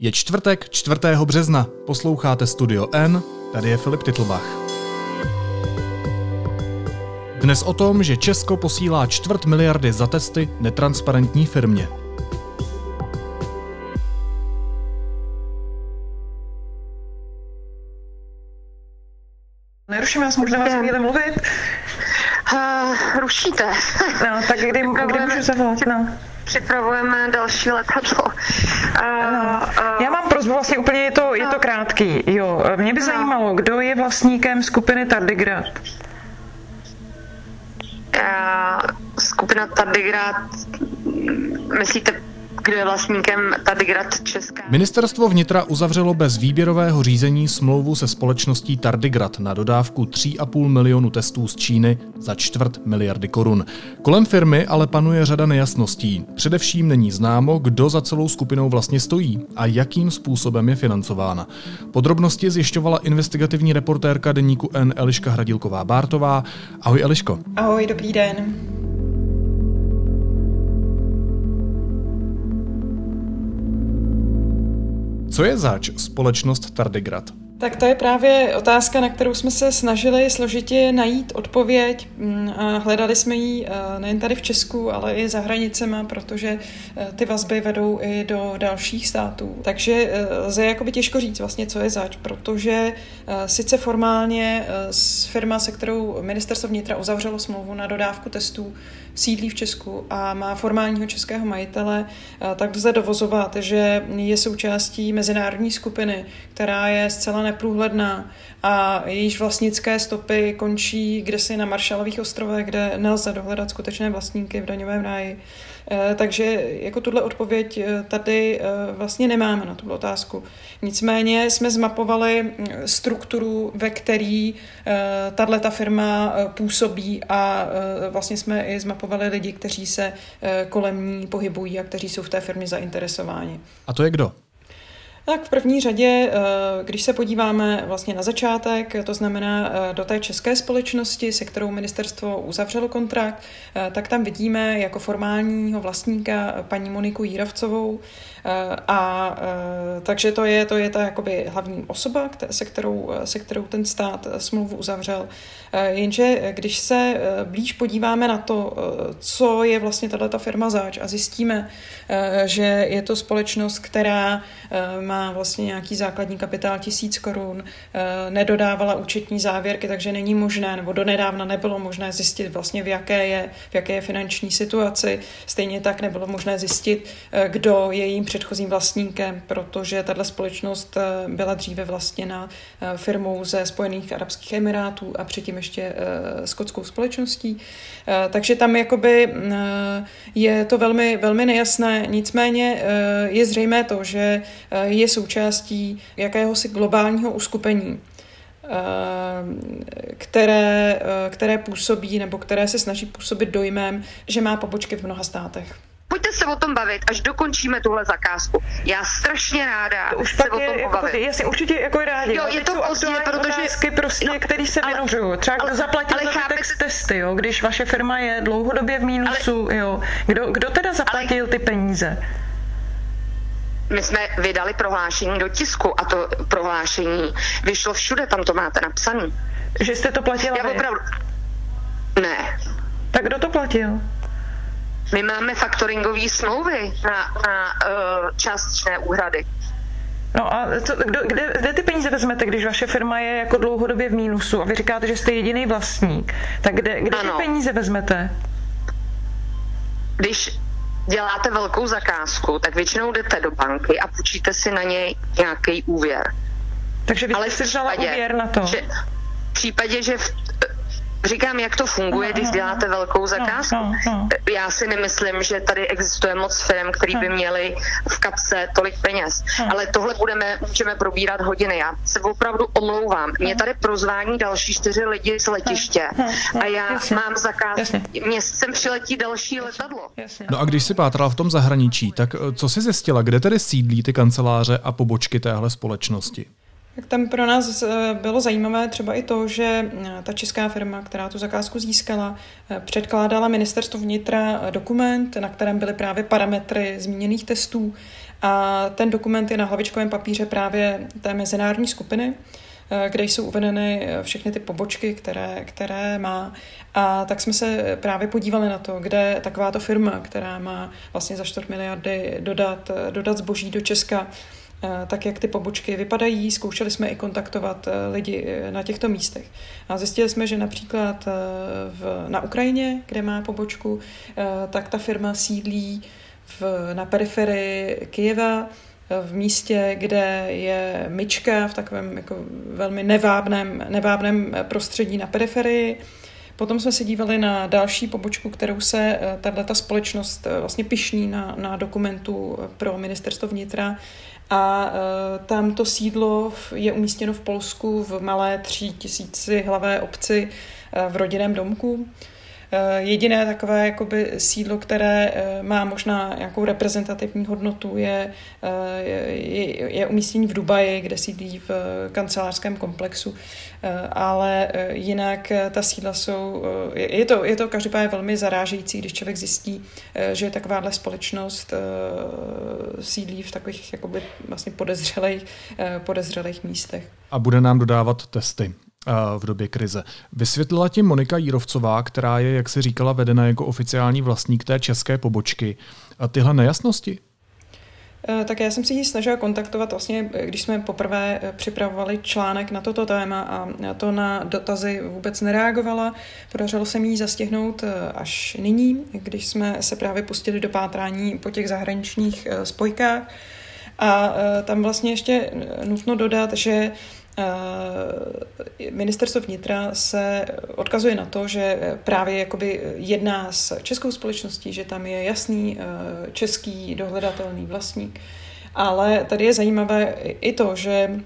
Je čtvrtek 4. března, posloucháte Studio N, tady je Filip Titlbach. Dnes o tom, že Česko posílá čtvrt miliardy za testy netransparentní firmě. Neruším vás, možná vás chvíli mluvit? Uh, rušíte. No, tak kdy, kdy můžu zavolat? No připravujeme další letadlo. Uh, Já mám prozbu, vlastně úplně je to, je to krátký. Jo, mě by zajímalo, kdo je vlastníkem skupiny Tardigrad? Skupina Tardigrad, myslíte kdo je vlastníkem Tardigrad Česká. Ministerstvo vnitra uzavřelo bez výběrového řízení smlouvu se společností Tardigrad na dodávku 3,5 milionu testů z Číny za čtvrt miliardy korun. Kolem firmy ale panuje řada nejasností. Především není známo, kdo za celou skupinou vlastně stojí a jakým způsobem je financována. Podrobnosti zjišťovala investigativní reportérka deníku N Eliška Hradilková-Bártová. Ahoj Eliško. Ahoj, dobrý den. Co je zač společnost Tardigrad? Tak to je právě otázka, na kterou jsme se snažili složitě najít odpověď. Mm, hledali jsme ji eh, nejen tady v Česku, ale i za hranicema, protože eh, ty vazby vedou i do dalších států. Takže lze jakoby těžko říct vlastně, co je zač, protože sice formálně firma, se kterou ministerstvo vnitra uzavřelo smlouvu na dodávku testů, sídlí v Česku a má formálního českého majitele, tak lze dovozovat, že je součástí mezinárodní skupiny, která je zcela neprůhledná a jejíž vlastnické stopy končí kde si na Maršalových ostrovech, kde nelze dohledat skutečné vlastníky v daňovém ráji. Eh, takže jako tuhle odpověď eh, tady eh, vlastně nemáme na tuhle otázku. Nicméně jsme zmapovali hm, strukturu, ve který tahle ta firma působí a vlastně jsme i zmapovali lidi, kteří se kolem ní pohybují a kteří jsou v té firmě zainteresováni. A to je kdo? Tak v první řadě, eh, když se podíváme vlastně na začátek, to znamená eh, do té české společnosti, se kterou ministerstvo uzavřelo kontrakt, eh, tak tam vidíme jako formálního vlastníka paní Moniku Jíravcovou, Eh, a eh, takže to je, to je ta jakoby hlavní osoba, se kterou, se kterou ten stát smlouvu uzavřel. Eh, jenže když se blíž podíváme na to, co je vlastně tato firma zač a zjistíme, že je to společnost, která má vlastně nějaký základní kapitál tisíc korun, nedodávala účetní závěrky, takže není možné, nebo donedávna nebylo možné zjistit vlastně v jaké je, v jaké je finanční situaci. Stejně tak nebylo možné zjistit, kdo je jím předchozím vlastníkem, protože tato společnost eh, byla dříve vlastněna eh, firmou ze Spojených Arabských Emirátů a předtím ještě eh, skotskou společností. Takže tam jakoby je to velmi, velmi nejasné, nicméně je zřejmé to, že je součástí jakéhosi globálního uskupení, které, které působí nebo které se snaží působit dojmem, že má pobočky v mnoha státech. Pojďte se o tom bavit, až dokončíme tuhle zakázku. Já strašně ráda už se o tom jako pobavit. Jasně, určitě jako rádi. Jo, je to pozdě, protože... Otázky prostě, no, který se vynořují. Třeba kdo zaplatil ale za chápete... testy, jo, když vaše firma je dlouhodobě v mínusu, ale... jo. Kdo, kdo teda zaplatil ale... ty peníze? My jsme vydali prohlášení do tisku a to prohlášení vyšlo všude, tam to máte napsané. Že jste to platila Já opravdu... Ne. Tak kdo to platil? My máme faktoringové smlouvy na, na uh, částečné úhrady. No a co, kdo, kde, kde ty peníze vezmete, když vaše firma je jako dlouhodobě v mínusu a vy říkáte, že jste jediný vlastník? Tak kde, kde ty peníze vezmete? Když děláte velkou zakázku, tak většinou jdete do banky a půjčíte si na něj nějaký úvěr. Takže vy jste si vzala úvěr na to? Že, v případě, že v, Říkám, jak to funguje, když děláte velkou zakázku. Já si nemyslím, že tady existuje moc firm, který by měli v kapse tolik peněz. Ale tohle budeme, můžeme probírat hodiny. Já se opravdu omlouvám. Mě tady prozvání další čtyři lidi z letiště a já mám zakázku. Mně sem přiletí další letadlo. No a když si pátral v tom zahraničí, tak eh, co si zjistila, kde tedy sídlí ty kanceláře a pobočky téhle společnosti? Tak tam pro nás eh, bylo zajímavé třeba i to, že eh, ta česká firma, která tu zakázku získala, eh, předkládala ministerstvo vnitra dokument, na kterém byly právě parametry zmíněných testů A ten dokument je na hlavičkovém papíře právě té mezinárodní skupiny, kde jsou uvedeny všechny ty pobočky, které, které má. A tak jsme se právě podívali na to, kde takováto firma, která má vlastně za 4 miliardy dodat, dodat zboží do Česka, tak jak ty pobočky vypadají. Zkoušeli jsme i kontaktovat lidi na těchto místech. A zjistili jsme, že například v, na Ukrajině, kde má pobočku, tak ta firma sídlí v, na periferii Kyjeva, v místě, kde je myčka v takovém jako velmi nevábném, nevábném prostředí na periferii. Potom jsme se dívali na další pobočku, kterou se eh, tato společnost eh, vlastně pišní na, na dokumentu pro ministerstvo vnitra a uh, tam to sídlo je umístěno v Polsku v malé tří tisíci hlavé obci uh, v rodinném domku. Eh, jediné takové jakoby sídlo, které eh, má možná nějakou reprezentativní hodnotu, je, eh, je, je umístění v Dubaji, kde sídlí v kancelářském komplexu. Ale jinak ta sídla jsou, je to, je to každopádně velmi zarážející, když člověk zjistí, že takováhle společnost sídlí v takových jakoby vlastně podezřelých, podezřelých místech. A bude nám dodávat testy v době krize. Vysvětlila ti Monika Jírovcová, která je, jak si říkala, vedena jako oficiální vlastník té české pobočky. A tyhle nejasnosti? E, tak já jsem si ji snažila kontaktovat vlastně, když jsme poprvé připravovali článek na toto téma a to na dotazy vůbec nereagovala. Podařilo se mi ji zastihnout až nyní, když jsme se právě pustili do pátrání po těch zahraničních spojkách. A tam vlastně ještě nutno dodat, že Eh, ministerstvo vnitra se odkazuje na to, že právě jakoby jedná s českou společností, že tam je jasný eh, český dohledatelný vlastník. Ale tady je zajímavé i to, že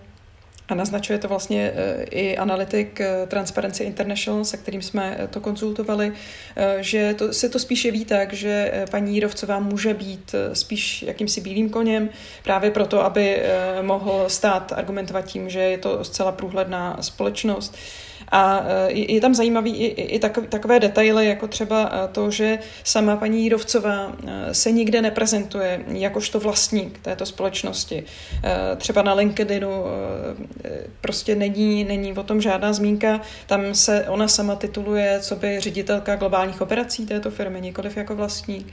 a naznačuje to vlastně eh, i analytik Transparency International, se kterým jsme to konzultovali, že to, se to spíše ví tak, že paní Jírovcová může být spíš jakýmsi bílým koněm, právě proto, aby mohl stát argumentovat tím, že je to zcela průhledná společnost. A e, je tam zajímavý i, i takové detaily, jako třeba e, to, že sama paní Jírovcová e, se nikde neprezentuje jakožto vlastník této společnosti. Třeba na LinkedInu prostě není, není o tom žádná zmínka. Tam se ona sama tituluje, co by ředitelka globálních operací této firmy, nikoliv jako vlastník.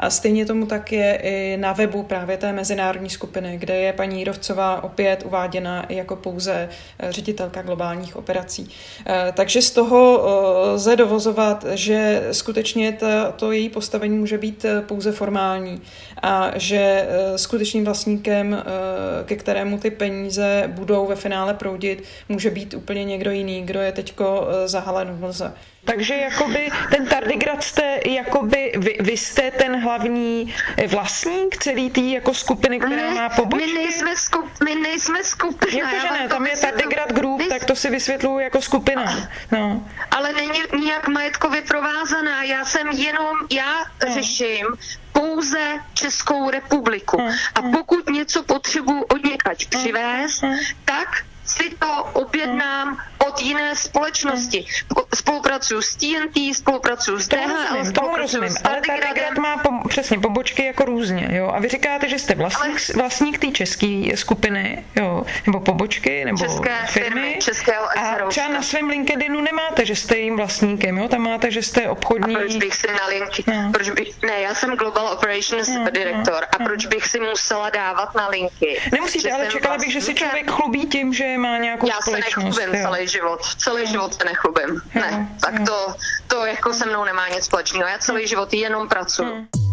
A stejně tomu tak je i na webu právě té mezinárodní skupiny, kde je paní Jírovcová opět uváděna jako pouze ředitelka globálních operací. Eh, takže z toho eh, lze dovozovat, že skutečně to, to její postavení může být pouze formální a že skutečným vlastníkem, ke kterému ty peníze budou ve finále proudit, může být úplně někdo jiný, kdo je teďko zahalen v mlze. Takže jakoby ten Tardigrad jste, jakoby vy, vy jste ten hlavní vlastník celý té jako skupiny, která ne, má pobočky? My nejsme, skup, my nejsme skupina. Jakože ne, tam je Tardigrad Group, tak to si vysvětluju jako skupina. No. Ale není nijak majetkově provázaná. Já jsem jenom, já no. řeším pouze Českou republiku. No. A pokud něco potřebuji od někač přivést, tak si to objednám od jiné společnosti. Spolupracuju s TNT, spolupracuju s DHL, spolupracuju s Ale Tardigrad má po, přesně pobočky jako různě, jo. A vy říkáte, že jste vlastník, Ale... vlastník té české skupiny, jo, nebo pobočky, nebo české firmy. firmy českého a třeba na svém LinkedInu nemáte, že jste jim vlastníkem, jo. Tam máte, že jste obchodní. A proč bych si na linky, no. proč bych, ne, já jsem Global Operations no, Director no, a proč bych si musela dávat na linky? Nemusíte, ale čekala bych, že si člověk chlubí tím, že má nějakou já se nechlubím celý život, celý život se nechlubím. Ne, tak to, to jako se mnou nemá nic společného. Já celý život jenom pracuji. A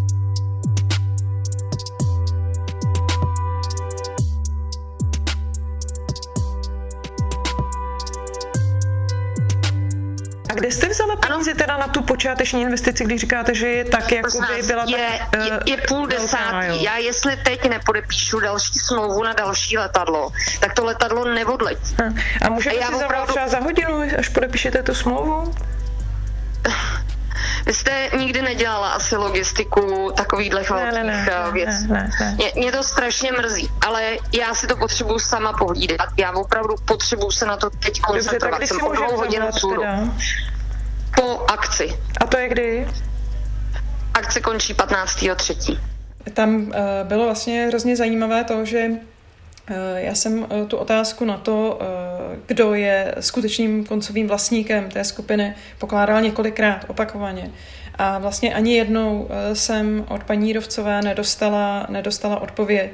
kde jste vzala peníze teda na tu počáteční investici, když říkáte, že je tak, jako by byla je, tak, je, je půl desátý. Já jestli teď nepodepíšu další smlouvu na další letadlo, tak to letadlo neodletí. A můžete si opravdu... třeba za hodinu, až podepíšete tu smlouvu? Vy jste nikdy nedělala asi logistiku takovýchhle velkých ne, ne, eh, věcí. Ne, ne, ne. Mě, mě to strašně mrzí, ale já si to potřebuju sama pohlídat. Já opravdu potřebuju se na to teď koncentrovat. Jsem po dvou hodinu Po akci. A to je kdy? Akce končí 15.3. tam bylo vlastně hrozně zajímavé to, že já jsem tu otázku na to, kdo je skutečným koncovým vlastníkem té skupiny, pokládal několikrát opakovaně. A vlastně ani jednou jsem od paní Rovcové nedostala, nedostala odpověď.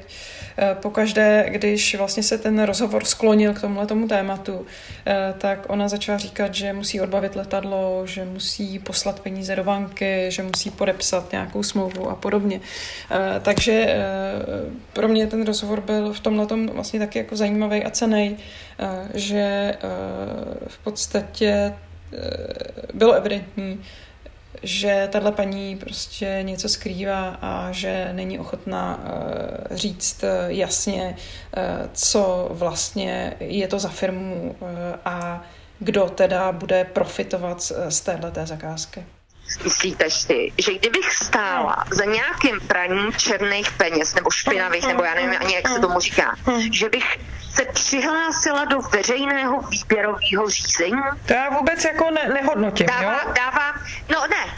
Eh, pokaždé, když vlastně se ten rozhovor sklonil k tomuhle tomu tématu, eh, tak ona začala říkat, že musí odbavit letadlo, že musí poslat peníze do banky, že musí podepsat nějakou smlouvu a podobně. Eh, takže pro mě ten rozhovor byl v tomhle vlastně taky jako zajímavý a cený, že v podstatě bylo evidentní, že tahle paní prostě něco skrývá a že není ochotná uh, říct uh, jasně, uh, co vlastně je to za firmu a kdo teda bude profitovat z, z téhleté zakázky. Myslíte si, že kdybych stála za nějakým praním černých peněz nebo špinavých, nebo já nevím ani, jak se tomu říká, že bych se přihlásila do veřejného výběrového řízení? To já vůbec jako ne- nehodnotím, dává, jo? Dává, no ne,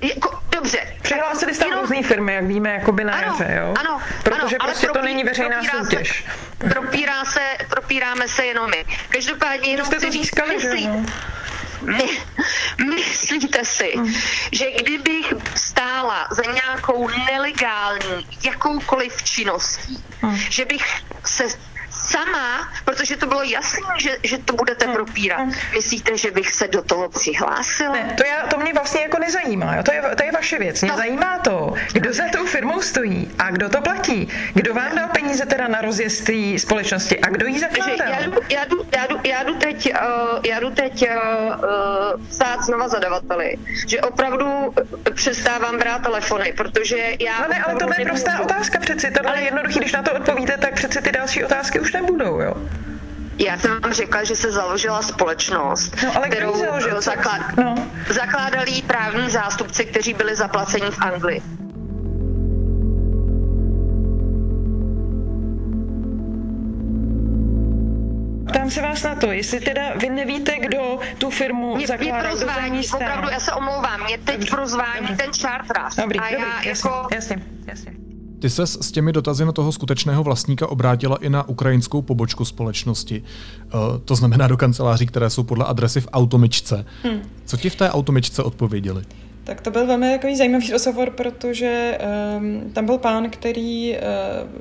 jako, dobře. Přihlásili jste různé firmy, jak víme, jako by na ano, jaře, jo? Ano, Protože ano, prostě propí, to není veřejná soutěž. Se, propírá se, propíráme se jenom my. Každopádně jenom jste to získali, že jo? My, myslíte si, mm. že kdybych stála za nějakou nelegální jakoukoliv činností, mm. že bych se sama, protože to bylo jasné, že, že to budete propírat. Myslíte, že bych se do toho přihlásila? Ne, to, já, to mě vlastně jako nezajímá. Jo? To, je, to je vaše věc. Mě no. zajímá to, kdo za tou firmou stojí a kdo to platí. Kdo vám dal peníze teda na rozjezd společnosti a kdo jí zakládal? Já jdu, já, jdu, já, jdu, já jdu teď, uh, já jdu teď uh, uh, psát znova zadavateli, že opravdu přestávám brát telefony, protože já... No ne, ale to je prostá otázka přeci. Tohle ale... je jednoduchý, když na to odpovíte, tak přeci ty další otázky už nebudou, jo? Já jsem vám řekla, že se založila společnost, no, ale kterou založil? Zaklad... No. zakládali právní zástupci, kteří byli zaplaceni v Anglii. Ptám se vás na to, jestli teda vy nevíte, kdo tu firmu mě, zakládá. Mě prozvání, opravdu, já se omlouvám, mě teď prozvání ten čártras. Dobrý, a dobrý, já jasně, jako... jasně, jasně. Ty se s těmi dotazy na toho skutečného vlastníka obrátila i na ukrajinskou pobočku společnosti. Eh, to znamená do kanceláří, které jsou podle adresy v Automyčce. Hmm. Co ti v té Automyčce odpověděli? Tak to byl velmi jako zajímavý rozhovor, protože um, tam byl pán, který uh,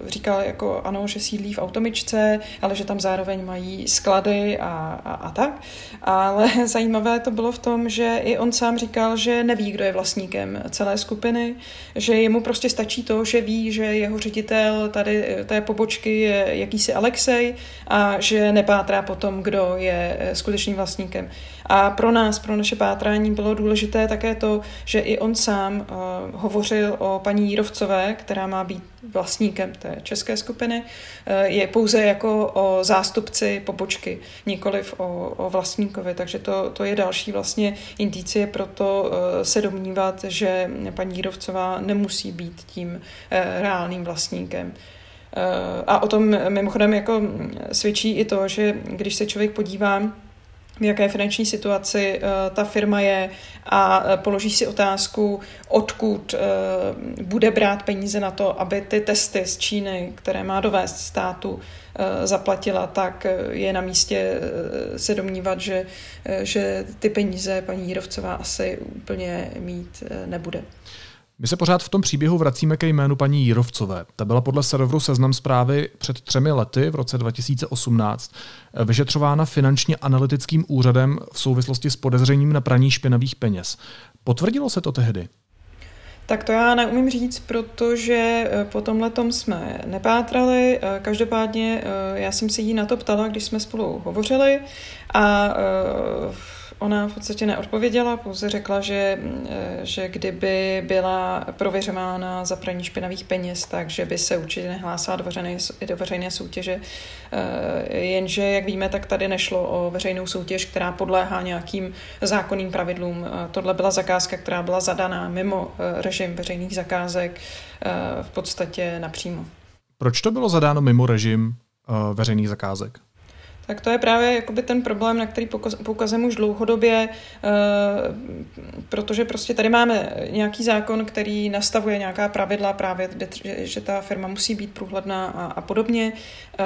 říkal, jako ano, že sídlí v automičce, ale že tam zároveň mají sklady a, a, a tak. Ale zajímavé to bylo v tom, že i on sám říkal, že neví, kdo je vlastníkem celé skupiny, že jemu prostě stačí to, že ví, že jeho ředitel tady eh, té pobočky je jakýsi Alexej a že nepátrá potom, kdo je eh, skutečným vlastníkem. A pro nás, pro naše pátrání bylo důležité také to, že i on sám uh, hovořil o paní Jírovcové, která má být vlastníkem té české skupiny, uh, je pouze jako o zástupci pobočky, nikoliv o, o vlastníkovi. Takže to, to je další vlastně indicie pro to uh, se domnívat, že paní Jírovcová nemusí být tím uh, reálným vlastníkem. A o tom mimochodem jako svědčí i to, že když se člověk podívá v jaké finanční situaci uh, ta firma je a uh, položí si otázku, odkud uh, bude brát peníze na to, aby ty testy z Číny, které má dovést státu, zaplatila, tak je na místě se domnívat, že, že ty peníze paní Jírovcová asi úplně mít nebude. My se pořád v tom příběhu vracíme ke jménu paní Jírovcové. Ta byla podle serveru Seznam zprávy před třemi lety v roce 2018 vyšetřována finančně analytickým úřadem v souvislosti s podezřením na praní špinavých peněz. Potvrdilo se to tehdy? Tak to já neumím říct, protože eh, po tomhle jsme nepátrali. Eh, každopádně eh, já jsem se jí na to ptala, když jsme spolu hovořili a Ona v podstatě neodpověděla, pouze řekla, že, eh, že kdyby byla prověřována za praní špinavých peněz, takže by se určitě nehlásila do veřejné, do veřejné soutěže. Eh, jenže, jak víme, tak tady nešlo o veřejnou soutěž, která podléhá nějakým zákonným pravidlům. Eh, tohle byla zakázka, která byla zadaná mimo režim veřejných zakázek v podstatě napřímo. Proč to bylo zadáno mimo režim veřejných zakázek? Tak to je právě jakoby ten problém, na který poukazujeme už dlouhodobě, eh, protože prostě tady máme nějaký zákon, který nastavuje nějaká pravidla právě, že ta firma musí být průhledná a, a podobně. Eh,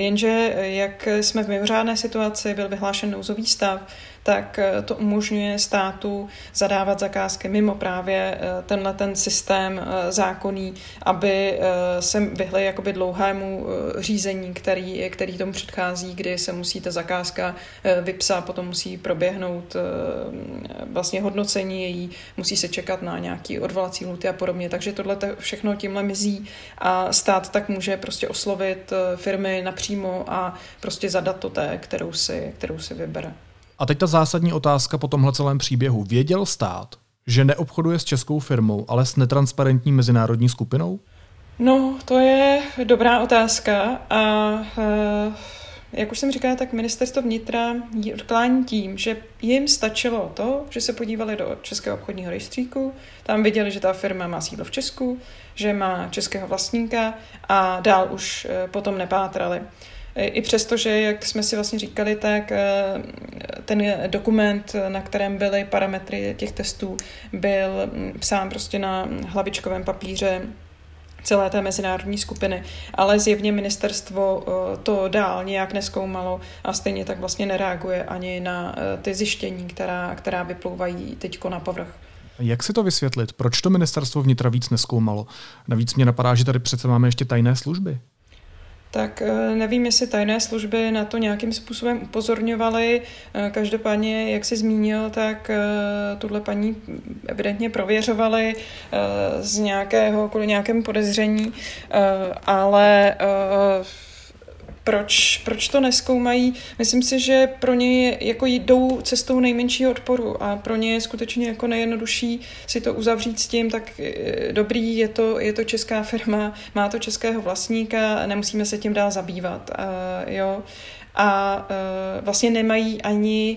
jenže jak jsme v mimořádné situaci, byl vyhlášen nouzový stav, tak eh, to umožňuje státu zadávat zakázky mimo právě eh, tenhle ten systém eh, zákonný, aby se vyhly jakoby dlouhému řízení, který, který tomu předchází, kdy se musí ta zakázka vypsat, potom musí proběhnout vlastně hodnocení její, musí se čekat na nějaký odvolací luty a podobně. Takže tohle všechno tímhle mizí a stát tak může prostě oslovit firmy napřímo a prostě zadat to té, kterou si, kterou si vybere. A teď ta zásadní otázka po tomhle celém příběhu. Věděl stát, že neobchoduje s českou firmou, ale s netransparentní mezinárodní skupinou? No, to je dobrá otázka a uh, jak už jsem říkala, tak ministerstvo vnitra odklání tím, že jim stačilo to, že se podívali do Českého obchodního rejstříku, tam viděli, že ta firma má sídlo v Česku, že má českého vlastníka a dál už uh, potom nepátrali. I přesto, že, jak jsme si vlastně říkali, tak eh, ten dokument, na kterém byly parametry těch testů, byl mm, psán prostě na hlavičkovém papíře celé té mezinárodní skupiny, ale zjevně ministerstvo eh, to dál nějak neskoumalo a stejně tak vlastně nereaguje ani na eh, ty zjištění, která, která vyplouvají teď na povrch. Jak si to vysvětlit? Proč to ministerstvo vnitra víc neskoumalo? Navíc mě napadá, že tady přece máme ještě tajné služby tak eh, nevím, jestli tajné služby na to nějakým způsobem upozorňovaly. Eh, každopádně, jak jsi zmínil, tak eh, tuhle paní evidentně prověřovali z nějakého, kvůli nějakému podezření, ale proč, proč to neskoumají. Myslím si, že pro ně jako jdou cestou nejmenšího odporu a pro ně je skutečně jako nejjednodušší si to uzavřít s tím, tak eh, dobrý, je to, je to česká firma, má to českého vlastníka, nemusíme se tím dál zabývat. Uh, jo. A uh, vlastně nemají ani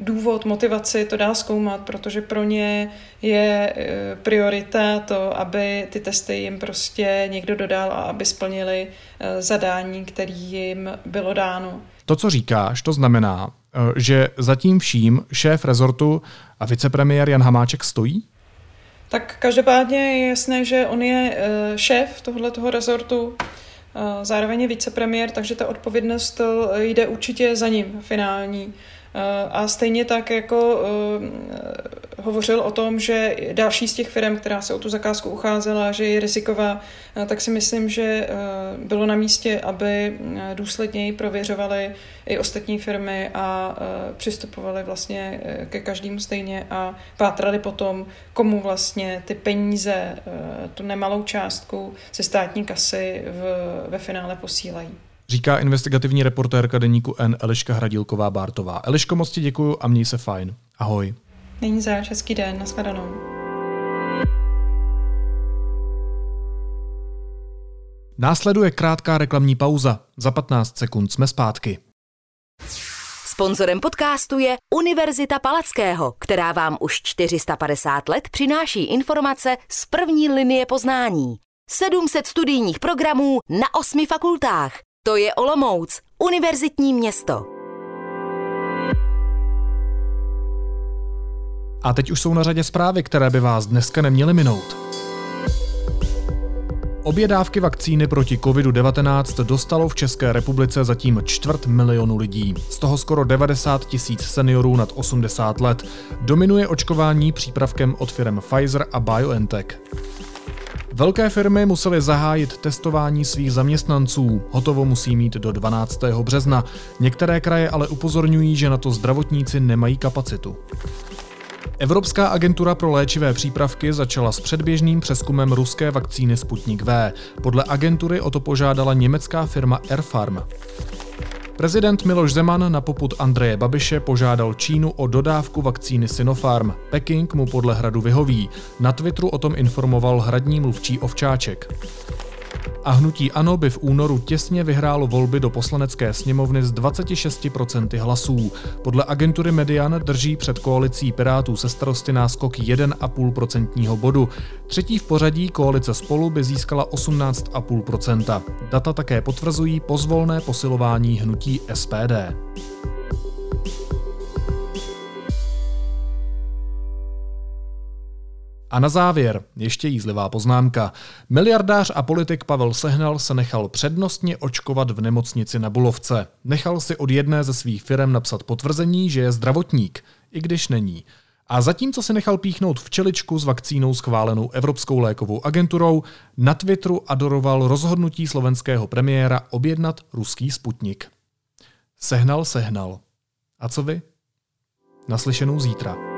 důvod, motivaci to dál zkoumat, protože pro ně je e, priorita to, aby ty testy jim prostě někdo dodal a aby splnili e, zadání, který jim bylo dáno. To, co říkáš, to znamená, e, že zatím vším šéf rezortu a vicepremiér Jan Hamáček stojí? Tak každopádně je jasné, že on je šéf tohoto rezortu, zároveň je vicepremiér, takže ta odpovědnost jde určitě za ním finální. Eh, a stejně tak jako uh, hovořil o tom, že další z těch firm, která se o tu zakázku ucházela, že je riziková, uh, tak si myslím, že bylo na místě, aby důsledněji prověřovali i ostatní firmy a přistupovali vlastně ke každému stejně a pátrali potom, komu vlastně ty peníze, tu nemalou částku ze státní kasy v, ve finále posílají říká investigativní reportérka deníku N Eliška Hradílková-Bártová. Eliško, moc ti děkuju a měj se fajn. Ahoj. Není za hezký den, nashledanou. Následuje krátká reklamní pauza. Za 15 sekund jsme zpátky. Sponzorem podcastu je Univerzita Palackého, která vám už 450 let přináší informace z první linie poznání. 700 studijních programů na osmi fakultách to je Olomouc, univerzitní město. A teď už jsou na řadě zprávy, které by vás dneska neměly minout. Obě dávky vakcíny proti COVID-19 dostalo v České republice zatím čtvrt milionu lidí. Z toho skoro 90 tisíc seniorů nad 80 let. Dominuje očkování přípravkem od firm Pfizer a BioNTech. Velké firmy musely zahájit testování svých zaměstnanců. Hotovo musí mít do 12. března. Některé kraje ale upozorňují, že na to zdravotníci nemají kapacitu. Evropská agentura pro léčivé přípravky začala s předběžným přeskumem ruské vakcíny Sputnik V. Podle agentury o to požádala německá firma Airfarm. Prezident Miloš Zeman na poput Andreje Babiše požádal Čínu o dodávku vakcíny Sinopharm. Peking mu podle hradu vyhoví. Na Twitteru o tom informoval hradní mluvčí Ovčáček. A hnutí ANO by v únoru těsně vyhrálo volby do poslanecké sněmovny s 26% hlasů. Podle agentury Median drží před koalicí Pirátů se starosty náskok 1,5% bodu. Třetí v pořadí koalice spolu by získala 18,5%. Data také potvrzují pozvolné posilování hnutí SPD. A na závěr ještě jízlivá poznámka. Miliardář a politik Pavel Sehnal se nechal přednostně očkovat v nemocnici na Bulovce. Nechal si od jedné ze svých firm napsat potvrzení, že je zdravotník, i když není. A zatímco si nechal píchnout včeličku s vakcínou schválenou Evropskou lékovou agenturou, na Twitteru adoroval rozhodnutí slovenského premiéra objednat ruský sputnik. Sehnal, sehnal. A co vy? Naslyšenou zítra.